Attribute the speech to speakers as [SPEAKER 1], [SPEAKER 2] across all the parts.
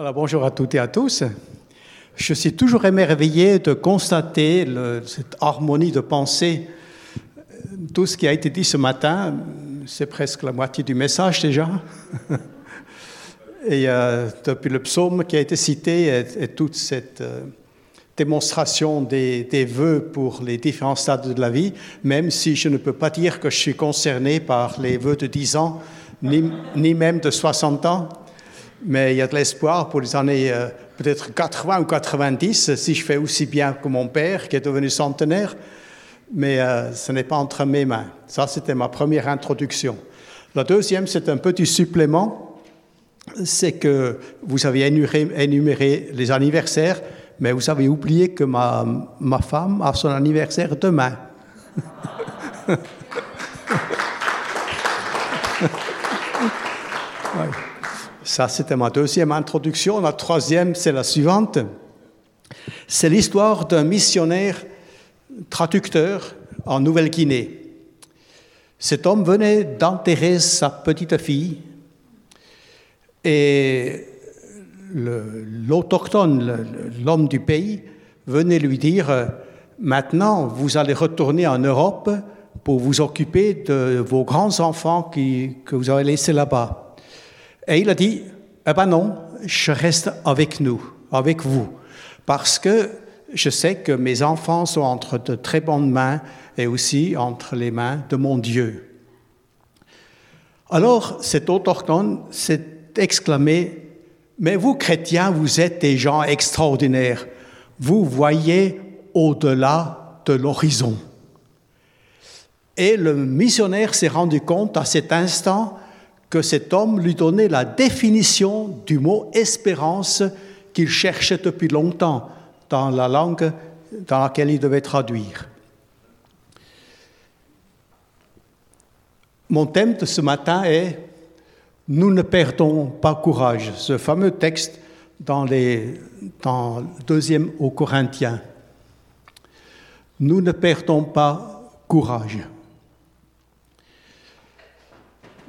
[SPEAKER 1] Alors, bonjour à toutes et à tous. Je suis toujours émerveillé de constater cette harmonie de pensée. Tout ce qui a été dit ce matin, c'est presque la moitié du message déjà. Et euh, depuis le psaume qui a été cité et, et toute cette euh, démonstration des, des, vœux pour les différents stades de la vie, même si je ne peux pas dire que je suis concerné par les vœux de 10 ans, ni, ni même de 60 ans, mais il y a de l'espoir pour les années euh, peut-être 80 ou 90, si je fais aussi bien que mon père, qui est devenu centenaire, mais euh, ce n'est pas entre mes mains. Ça, c'était ma première introduction. La deuxième, c'est un petit supplément c'est que vous avez énuméré, les anniversaires, mais vous avez oublié que ma, ma femme a son anniversaire demain. ouais. Ça, c'était ma deuxième introduction. La troisième, c'est la suivante. C'est l'histoire d'un missionnaire traducteur en Nouvelle-Guinée. Cet homme venait d'enterrer sa petite fille et l'autochtone, l'homme du pays, venait lui dire, maintenant vous allez retourner en Europe pour vous occuper de vos grands-enfants que vous avez laissés là-bas. Et il a dit, eh ben non, je reste avec nous, avec vous, parce que je sais que mes enfants sont entre de très bonnes mains et aussi entre les mains de mon Dieu. Alors cet autochtone s'est exclamé, mais vous chrétiens, vous êtes des gens extraordinaires, vous voyez au-delà de l'horizon. Et le missionnaire s'est rendu compte à cet instant que cet homme lui donnait la définition du mot espérance qu'il cherchait depuis longtemps dans la langue dans laquelle il devait traduire. Mon thème de ce matin est Nous ne perdons pas courage, ce fameux texte dans, le deuxième aux Corinthiens. Nous ne perdons pas courage.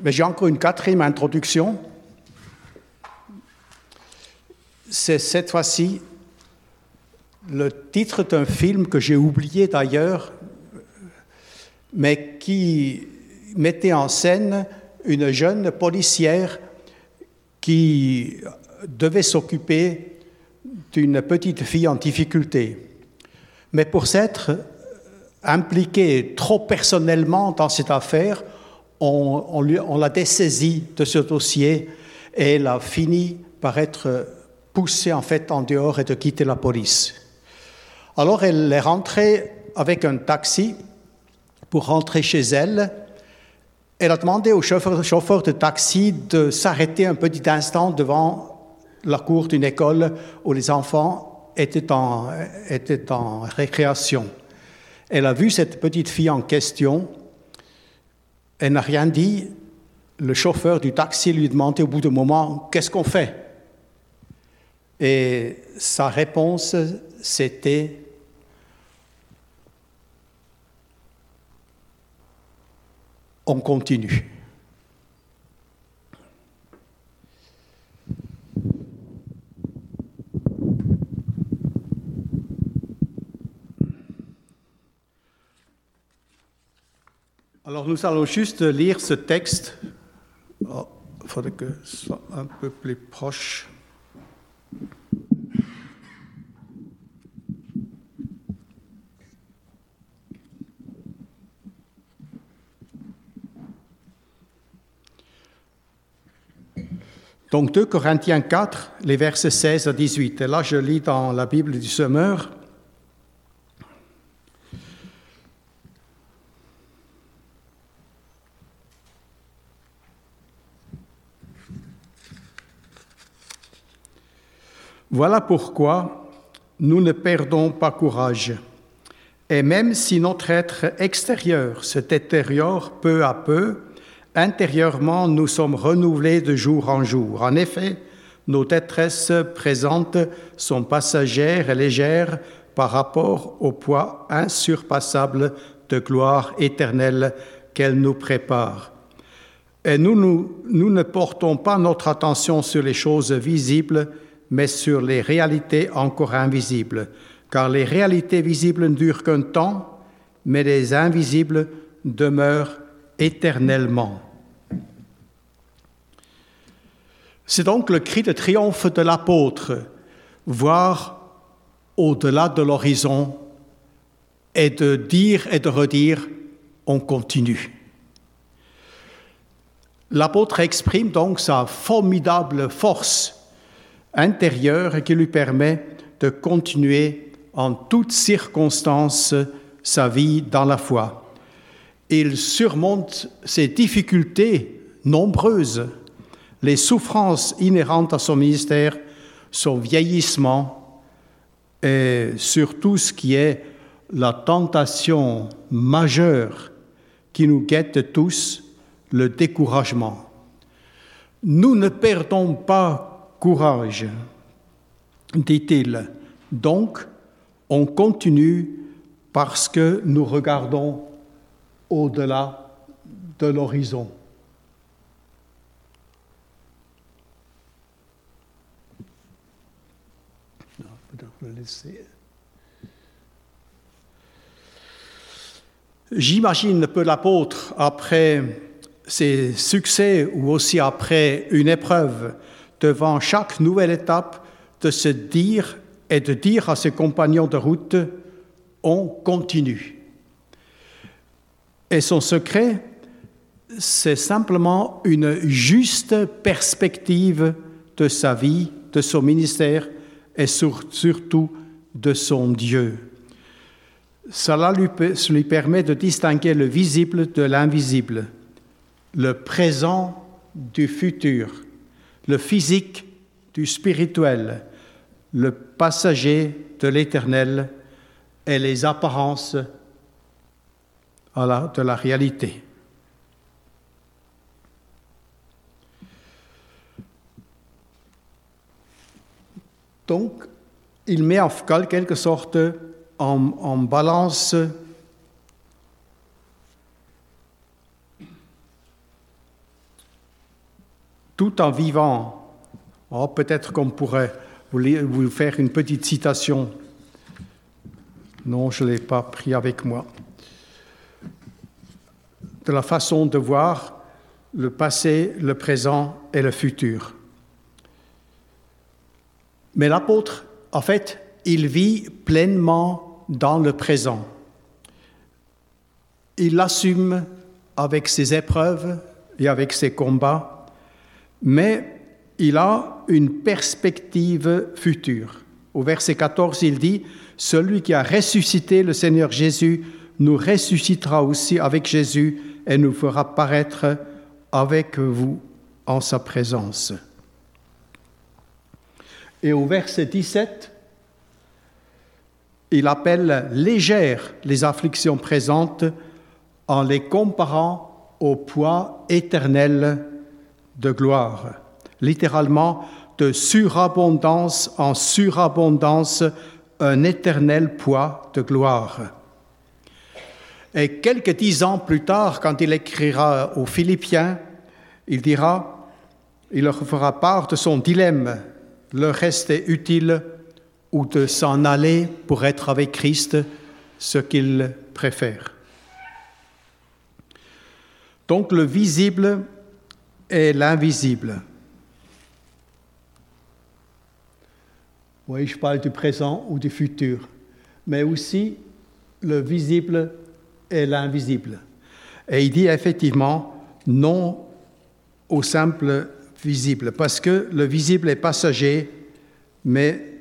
[SPEAKER 1] Mais j'ai encore une quatrième introduction. C'est cette fois-ci le titre d'un film que j'ai oublié d'ailleurs, mais qui mettait en scène une jeune policière qui devait s'occuper d'une petite fille en difficulté. Mais pour s'être impliquée trop personnellement dans cette affaire, on, l'a dessaisie de ce dossier et elle a fini par être poussée en fait en dehors et de quitter la police. Alors elle est rentrée avec un taxi pour rentrer chez elle. Elle a demandé au chauffeur, de taxi de s'arrêter un petit instant devant la cour d'une école où les enfants étaient en, étaient en récréation. Elle a vu cette petite fille en question. Elle n'a rien dit. Le chauffeur du taxi lui demandait au bout d'un moment Qu'est-ce qu'on fait? Et sa réponse, c'était on continue. Alors nous allons juste lire ce texte. Oh, il faudrait que ce soit un peu plus proche. Donc 2 Corinthiens 4, les versets 16 à 18. Et là, je lis dans la Bible du Semeur. Voilà pourquoi nous ne perdons pas courage. Et même si notre être extérieur se détériore peu à peu, intérieurement nous sommes renouvelés de jour en jour. En effet, nos détresses présentes sont passagères et légères par rapport au poids insurpassable de gloire éternelle qu'elle nous prépare. Et nous, nous, nous ne portons pas notre attention sur les choses visibles, mais sur les réalités encore invisibles, car les réalités visibles ne durent qu'un temps, mais les invisibles demeurent éternellement. C'est donc le cri de triomphe de l'apôtre, voir au-delà de l'horizon et de dire et de redire, on continue. L'apôtre exprime donc sa formidable force intérieure qui lui permet de continuer en toutes circonstances sa vie dans la foi. Il surmonte ses difficultés nombreuses, les souffrances inhérentes à son ministère, son vieillissement et surtout ce qui est la tentation majeure qui nous guette tous, le découragement. Nous ne perdons pas courage, dit-il. Donc, on continue parce que nous regardons au-delà de l'horizon. J'imagine que l'apôtre, après ses succès ou aussi après une épreuve, devant chaque nouvelle étape, de se dire et de dire à ses compagnons de route, on continue. Et son secret, c'est simplement une juste perspective de sa vie, de son ministère et surtout de son Dieu. Cela lui, permet de distinguer le visible de l'invisible, le présent du futur, le physique du spirituel, le passager de l'éternel et les apparences de la réalité. Donc, il met en quelque sorte en, balance tout en vivant. Oh, Peut-être qu'on pourrait vous faire une petite citation. Non, je ne l'ai pas pris avec moi. De la façon de voir le passé, le présent et le futur. Mais l'apôtre, en fait, il vit pleinement dans le présent. Il l'assume avec ses épreuves et avec ses combats, mais il a une perspective future. Au verset 14, il dit, Celui qui a ressuscité le Seigneur Jésus nous ressuscitera aussi avec Jésus et nous fera paraître avec vous en sa présence. Et au verset 17, il appelle légères les afflictions présentes en les comparant au poids éternel de gloire. Littéralement, de surabondance en surabondance, un éternel poids de gloire. Et quelques dix ans plus tard, quand il écrira aux Philippiens, il dira, il leur fera part de son dilemme leur rester utile ou de s'en aller pour être avec Christ, ce qu'il préfère. Donc le visible et l'invisible. Oui, je parle du présent ou du futur, mais aussi le visible et l'invisible. Et il dit effectivement non au simple visible, parce que le visible est passager, mais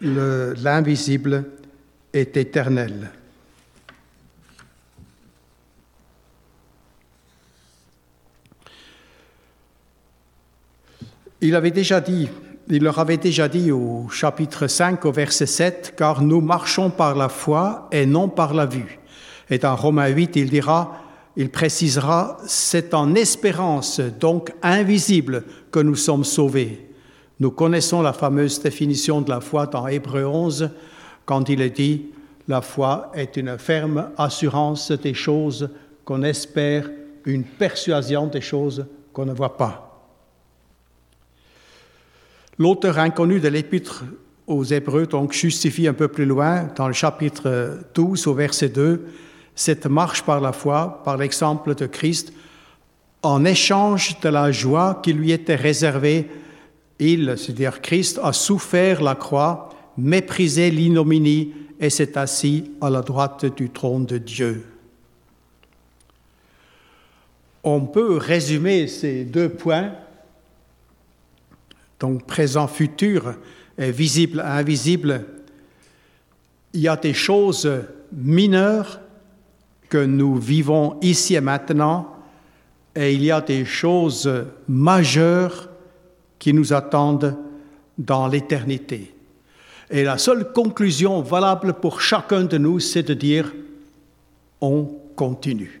[SPEAKER 1] l'invisible est éternel. Il avait déjà dit, il leur avait déjà dit au chapitre 5, au verset 7, car nous marchons par la foi et non par la vue. Et dans Romains 8, il dira, il précisera, c'est en espérance, donc invisible, que nous sommes sauvés. Nous connaissons la fameuse définition de la foi dans Hébreu 11, quand il est dit, la foi est une ferme assurance des choses qu'on espère, une persuasion des choses qu'on ne voit pas. L'auteur inconnu de l'épître aux Hébreux donc justifie un peu plus loin, dans le chapitre 12 au verset 2, cette marche par la foi, par l'exemple de Christ, en échange de la joie qui lui était réservée. Il, c'est-à-dire Christ, a souffert la croix, méprisé l'ignominie et s'est assis à la droite du trône de Dieu. On peut résumer ces deux points, donc présent, futur, et visible, invisible. Il y a des choses mineures que nous vivons ici et maintenant, et il y a des choses majeures qui nous attendent dans l'éternité. Et la seule conclusion valable pour chacun de nous, c'est de dire, on continue.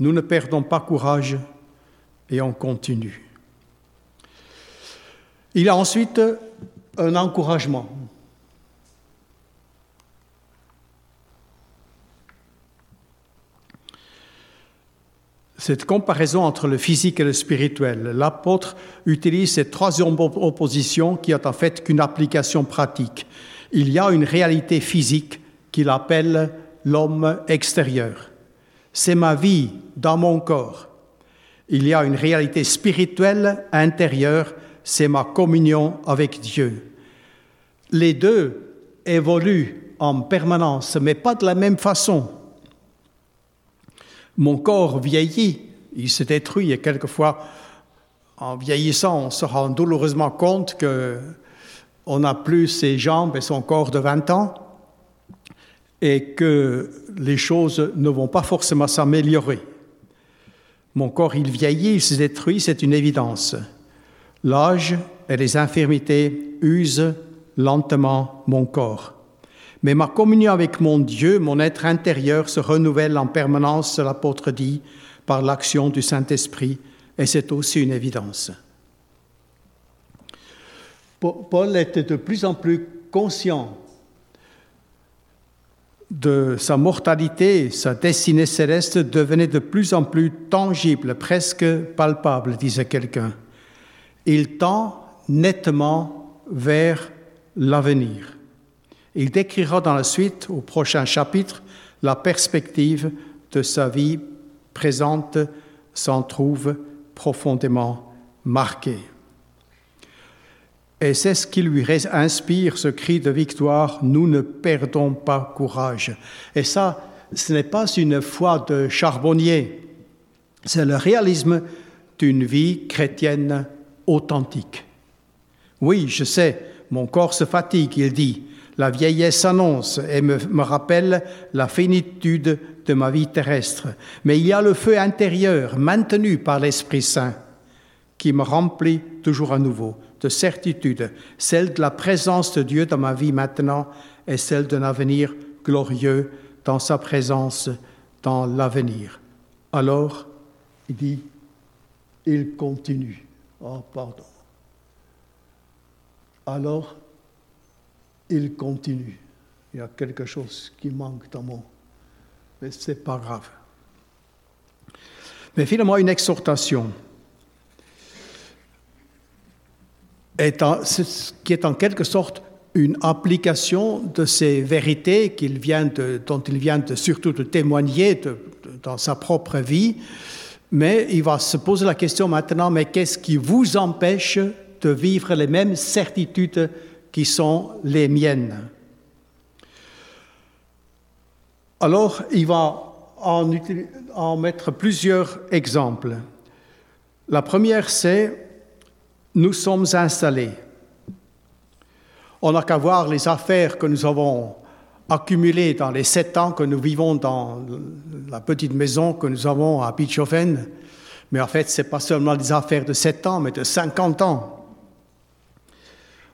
[SPEAKER 1] Nous ne perdons pas courage et on continue. Il a ensuite un encouragement. Cette comparaison entre le physique et le spirituel, l'apôtre utilise cette troisième opposition qui est en fait qu'une application pratique. Il y a une réalité physique qu'il appelle l'homme extérieur c'est ma vie dans mon corps. Il y a une réalité spirituelle intérieure, c'est ma communion avec Dieu. Les deux évoluent en permanence, mais pas de la même façon. Mon corps vieillit, il se détruit et quelquefois, en vieillissant, on se rend douloureusement compte que on n'a plus ses jambes et son corps de 20 ans et que les choses ne vont pas forcément s'améliorer. Mon corps, il vieillit, il se détruit, c'est une évidence. L'âge et les infirmités usent lentement mon corps. Mais ma communion avec mon Dieu, mon être intérieur, se renouvelle en permanence, l'apôtre dit, par l'action du Saint-Esprit, et c'est aussi une évidence. Paul était de plus en plus conscient de sa mortalité, sa destinée céleste devenait de plus en plus tangible, presque palpable, disait quelqu'un. Il tend nettement vers l'avenir. Il décrira dans la suite, au prochain chapitre, la perspective de sa vie présente s'en trouve profondément marquée. Et c'est ce qui lui inspire ce cri de victoire, nous ne perdons pas courage. Et ça, ce n'est pas une foi de charbonnier, c'est le réalisme d'une vie chrétienne authentique. Oui, je sais, mon corps se fatigue, il dit, la vieillesse s'annonce et me, rappelle la finitude de ma vie terrestre. Mais il y a le feu intérieur maintenu par l'Esprit Saint qui me remplit toujours à nouveau de certitude, celle de la présence de Dieu dans ma vie maintenant et celle d'un avenir glorieux dans sa présence dans l'avenir. Alors, il dit, il continue. Oh, pardon. Alors, il continue. Il y a quelque chose qui manque dans mon... Mais ce n'est pas grave. Mais finalement, une exhortation. Qui est en quelque sorte une application de ces vérités dont il vient surtout de témoigner dans sa propre vie. Mais il va se poser la question maintenant, mais qu'est-ce qui vous empêche de vivre les mêmes certitudes qui sont les miennes? Alors, il va en mettre plusieurs exemples. La première, c'est nous sommes installés. On n'a qu'à voir les affaires que nous avons accumulées dans les sept ans que nous vivons dans la petite maison que nous avons à Bichofen. Mais en fait, ce n'est pas seulement des affaires de sept ans, mais de cinquante ans.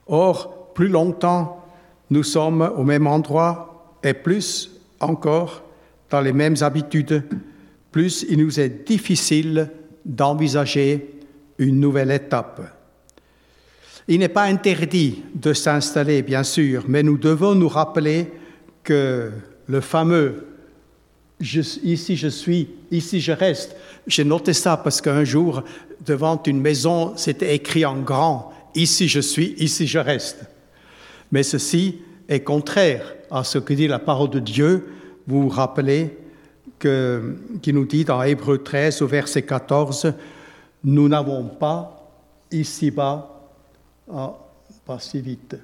[SPEAKER 1] Or, plus longtemps, nous sommes au même endroit et plus encore dans les mêmes habitudes, plus il nous est difficile d'envisager une nouvelle étape. Il n'est pas interdit de s'installer, bien sûr, mais nous devons nous rappeler que le fameux ici je suis, ici je reste. J'ai noté ça parce qu'un jour, devant une maison, c'était écrit en grand, ici je suis, ici je reste. Mais ceci est contraire à ce que dit la parole de Dieu. Vous vous rappelez que, qui nous dit dans Hébreu 13 au verset 14, nous n'avons pas ici-bas, ah, pas si vite,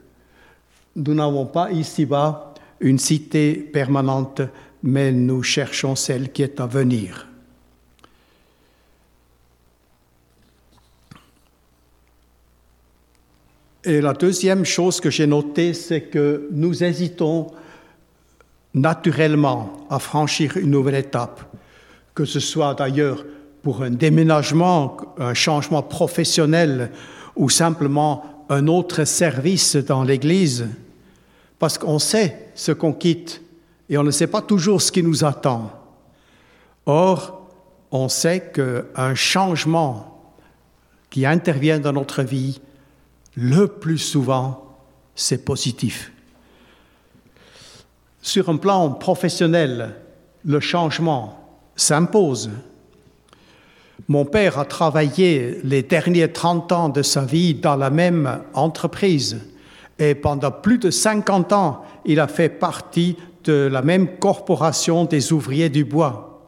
[SPEAKER 1] nous n'avons pas ici-bas une cité permanente, mais nous cherchons celle qui est à venir. Et la deuxième chose que j'ai notée, c'est que nous hésitons naturellement à franchir une nouvelle étape, que ce soit d'ailleurs pour un déménagement, un changement professionnel ou simplement un autre service dans l'Église, parce qu'on sait ce qu'on quitte et on ne sait pas toujours ce qui nous attend. Or, on sait qu'un changement qui intervient dans notre vie le plus souvent, c'est positif. Sur un plan professionnel, le changement s'impose. Mon père a travaillé les derniers 30 ans de sa vie dans la même entreprise et pendant plus de 50 ans, il a fait partie de la même corporation des ouvriers du bois.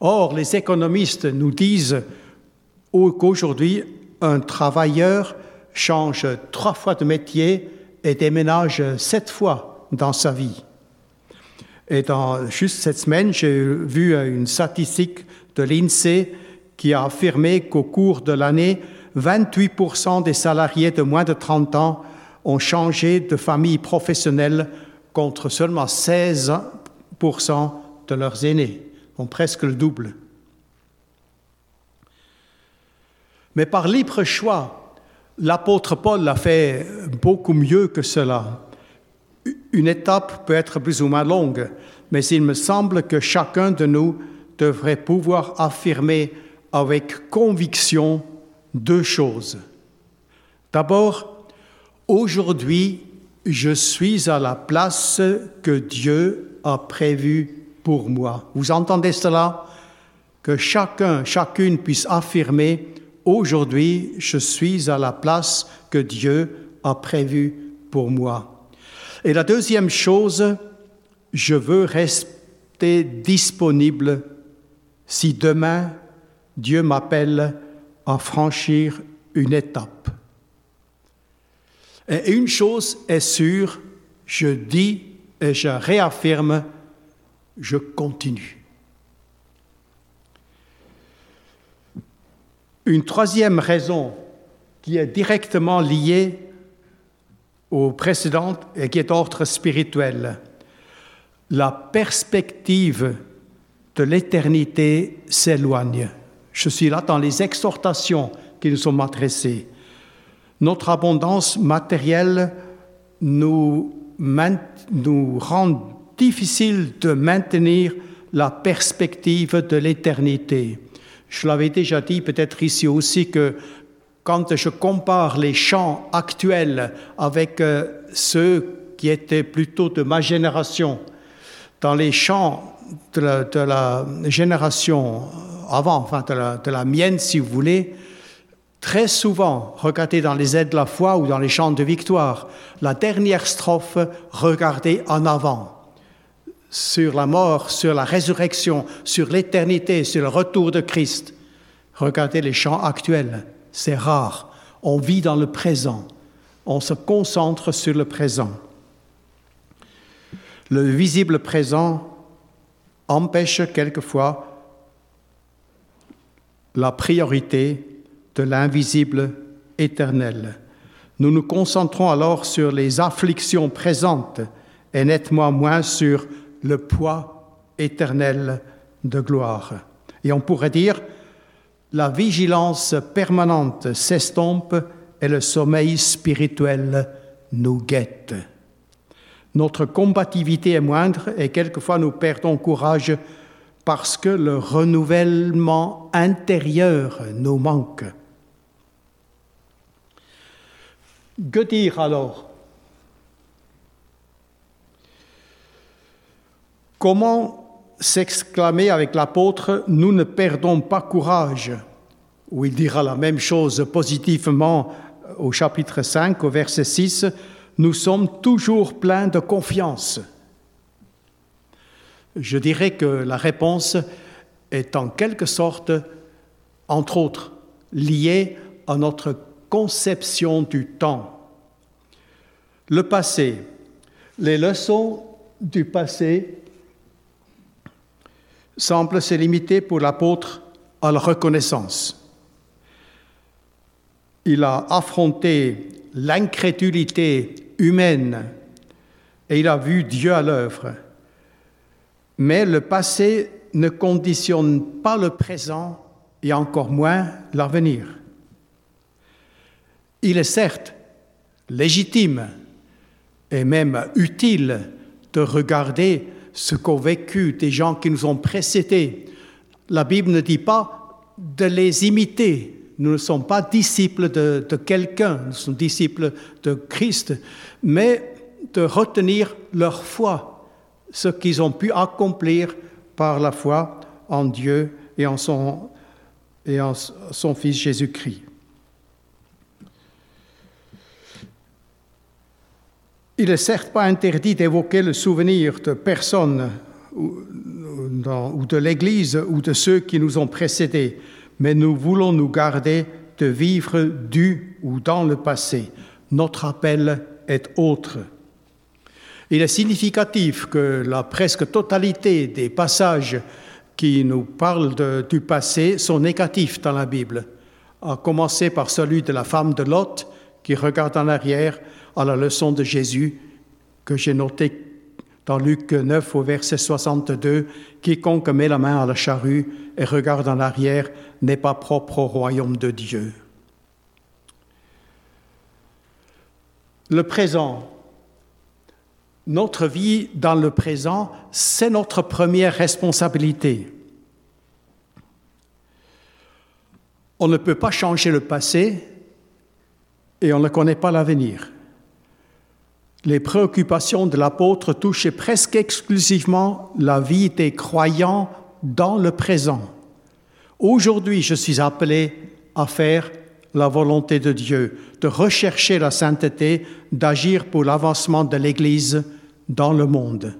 [SPEAKER 1] Or, les économistes nous disent qu'aujourd'hui, un travailleur change trois fois de métier et déménage sept fois dans sa vie. Et dans juste cette semaine, j'ai vu une statistique de l'INSEE qui a affirmé qu'au cours de l'année, 28% des salariés de moins de 30 ans ont changé de famille professionnelle contre seulement 16% de leurs aînés, donc presque le double. Mais par libre choix, L'apôtre Paul l'a fait beaucoup mieux que cela. Une étape peut être plus ou moins longue, mais il me semble que chacun de nous devrait pouvoir affirmer avec conviction deux choses. D'abord, aujourd'hui, je suis à la place que Dieu a prévue pour moi. Vous entendez cela? Que chacun, chacune puisse affirmer Aujourd'hui, je suis à la place que Dieu a prévue pour moi. Et la deuxième chose, je veux rester disponible si demain Dieu m'appelle à franchir une étape. Et une chose est sûre, je dis et je réaffirme, je continue. Une troisième raison qui est directement liée aux précédentes et qui est d'ordre spirituel, la perspective de l'éternité s'éloigne. Je suis là dans les exhortations qui nous sont adressées. Notre abondance matérielle nous, rend difficile de maintenir la perspective de l'éternité. Je l'avais déjà dit peut-être ici aussi que quand je compare les chants actuels avec euh, ceux qui étaient plutôt de ma génération, dans les chants de la, génération avant, enfin de la, mienne si vous voulez, très souvent, regardez dans les aides de la foi ou dans les chants de victoire, la dernière strophe, regardez en avant sur la mort, sur la résurrection, sur l'éternité, sur le retour de Christ. Regardez les chants actuels, c'est rare. On vit dans le présent, on se concentre sur le présent. Le visible présent empêche quelquefois la priorité de l'invisible éternel. Nous nous concentrons alors sur les afflictions présentes et nettement moins sur le poids éternel de gloire. Et on pourrait dire, la vigilance permanente s'estompe et le sommeil spirituel nous guette. Notre combativité est moindre et quelquefois nous perdons courage parce que le renouvellement intérieur nous manque. Que dire alors? Comment s'exclamer avec l'apôtre, nous ne perdons pas courage où il dira la même chose positivement au chapitre 5, au verset 6, nous sommes toujours pleins de confiance. Je dirais que la réponse est en quelque sorte, entre autres, liée à notre conception du temps. Le passé, les leçons du passé semblent se limiter pour l'apôtre à la reconnaissance. Il a affronté l'incrédulité humaine et il a vu Dieu à l'œuvre. Mais le passé ne conditionne pas le présent et encore moins l'avenir. Il est certes légitime et même utile de regarder ce qu'ont vécu des gens qui nous ont précédés. La Bible ne dit pas de les imiter. Nous ne sommes pas disciples de, quelqu'un, nous sommes disciples de Christ, mais de retenir leur foi, ce qu'ils ont pu accomplir par la foi en Dieu et en son, et en son Fils Jésus-Christ. Il n'est certes pas interdit d'évoquer le souvenir de personnes ou, ou de l'Église ou de ceux qui nous ont précédés, mais nous voulons nous garder de vivre du ou dans le passé. Notre appel est autre. Il est significatif que la presque totalité des passages qui nous parlent du passé sont négatifs dans la Bible, à commencer par celui de la femme de Lot qui regarde en arrière à la leçon de Jésus que j'ai noté dans Luc 9 au verset 62, Quiconque met la main à la charrue et regarde en arrière n'est pas propre au royaume de Dieu. Le présent notre vie dans le présent, c'est notre première responsabilité. On ne peut pas changer le passé et on ne connaît pas l'avenir. Les préoccupations de l'apôtre touchaient presque exclusivement la vie des croyants dans le présent. Aujourd'hui, je suis appelé à faire la volonté de Dieu, de rechercher la sainteté, d'agir pour l'avancement de l'Église dans le monde.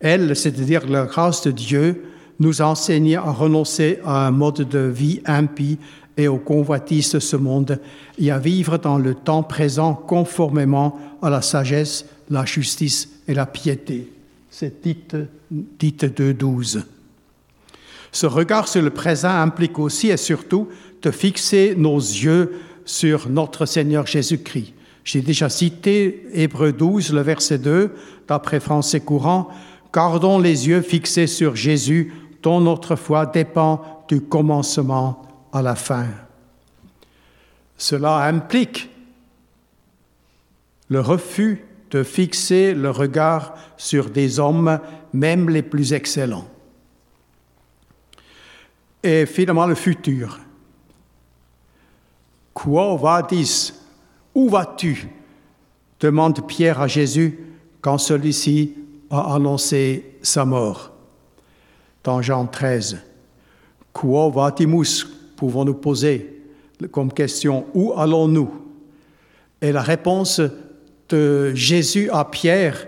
[SPEAKER 1] Elle, c'est-à-dire la grâce de Dieu, nous enseigne à renoncer à un mode de vie impie et aux convoitises de ce monde et à vivre dans le temps présent conformément à la sagesse, la justice et la piété. C'est Tite, Tite 2.12. Ce regard sur le présent implique aussi et surtout de fixer nos yeux sur notre Seigneur Jésus-Christ. J'ai déjà cité Hébreu 12, le verset 2, d'après français courant, Gardons les yeux fixés sur Jésus, dont notre foi dépend du commencement à la fin. Cela implique le refus de fixer le regard sur des hommes, même les plus excellents. Et finalement, le futur. Quo vadis où vas-tu? demande Pierre à Jésus quand celui-ci a annoncé sa mort. Dans Jean 13, Quo vatimus pouvons-nous poser comme question Où allons-nous? Et la réponse de Jésus à Pierre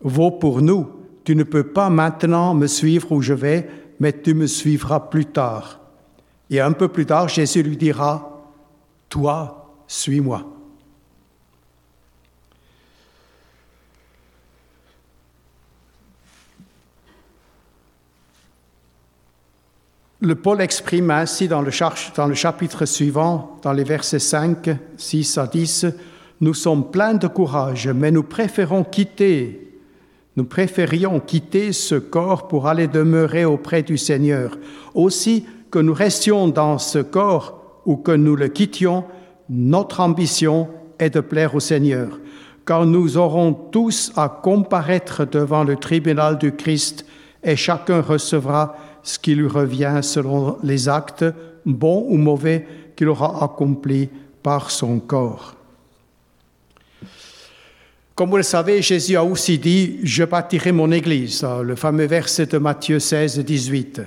[SPEAKER 1] vaut pour nous. Tu ne peux pas maintenant me suivre où je vais, mais tu me suivras plus tard. Et un peu plus tard, Jésus lui dira, Toi, suis-moi. Le Paul exprime ainsi dans le, dans le, chapitre suivant, dans les versets 5, 6 à 10, Nous sommes pleins de courage, mais nous préférons quitter, nous préférions quitter ce corps pour aller demeurer auprès du Seigneur. Aussi que nous restions dans ce corps ou que nous le quittions, notre ambition est de plaire au Seigneur, car nous aurons tous à comparaître devant le tribunal du Christ et chacun recevra ce qui lui revient selon les actes, bons ou mauvais, qu'il aura accomplis par son corps. Comme vous le savez, Jésus a aussi dit, je bâtirai mon Église, le fameux verset de Matthieu 16, 18.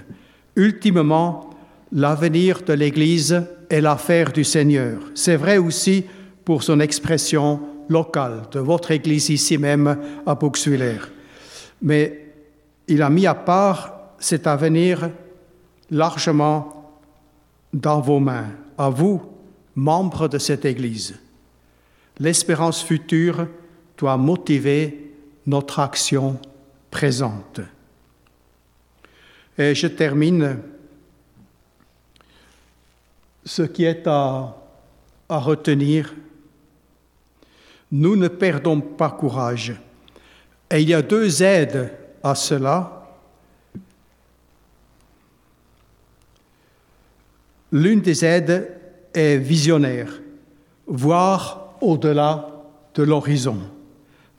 [SPEAKER 1] Ultimement, l'avenir de l'Église est l'affaire du Seigneur. C'est vrai aussi pour son expression locale de votre Église ici même à Buxwiller. Mais il a mis à part cet avenir largement dans vos mains, à vous, membres de cette Église. L'espérance future doit motiver notre action présente. Et je termine ce qui est à, à retenir. Nous ne perdons pas courage. Et il y a deux aides à cela. L'une des aides est visionnaire, voir au-delà de l'horizon.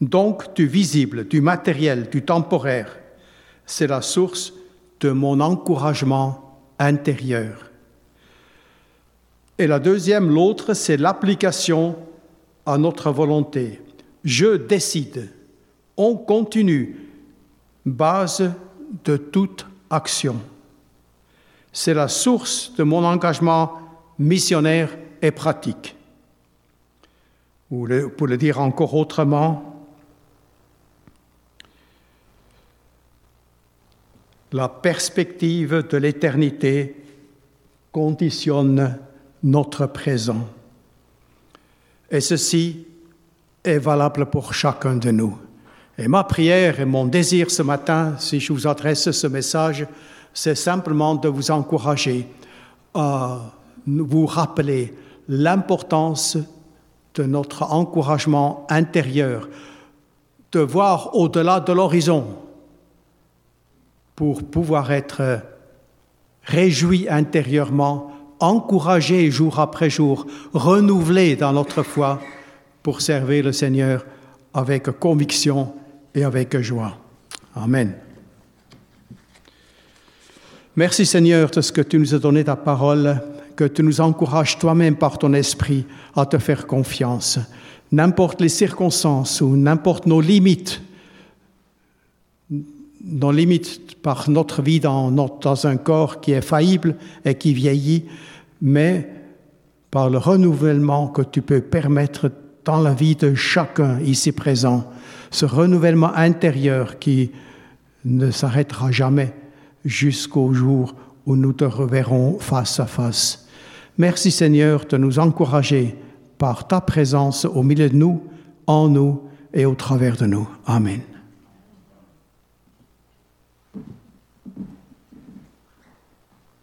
[SPEAKER 1] Donc du visible, du matériel, du temporaire. C'est la source de mon encouragement intérieur. Et la deuxième, l'autre, c'est l'application à notre volonté. Je décide. On continue. Base de toute action. C'est la source de mon engagement missionnaire et pratique. Ou pour le dire encore autrement, la perspective de l'éternité conditionne notre présent. Et ceci est valable pour chacun de nous. Et ma prière et mon désir ce matin, si je vous adresse ce message, c'est simplement de vous encourager à vous rappeler l'importance de notre encouragement intérieur, de voir au-delà de l'horizon pour pouvoir être réjoui intérieurement, encouragé jour après jour, renouvelé dans notre foi pour servir le Seigneur avec conviction et avec joie. Amen. Merci Seigneur de ce que tu nous as donné ta parole, que tu nous encourages toi-même par ton esprit à te faire confiance. N'importe les circonstances ou n'importe nos limites, nos limites par notre vie dans, un corps qui est faillible et qui vieillit, mais par le renouvellement que tu peux permettre dans la vie de chacun ici présent, ce renouvellement intérieur qui ne s'arrêtera jamais jusqu'au jour où nous te reverrons face à face. Merci Seigneur de nous encourager par ta présence au milieu de nous, en nous et au travers de nous. Amen.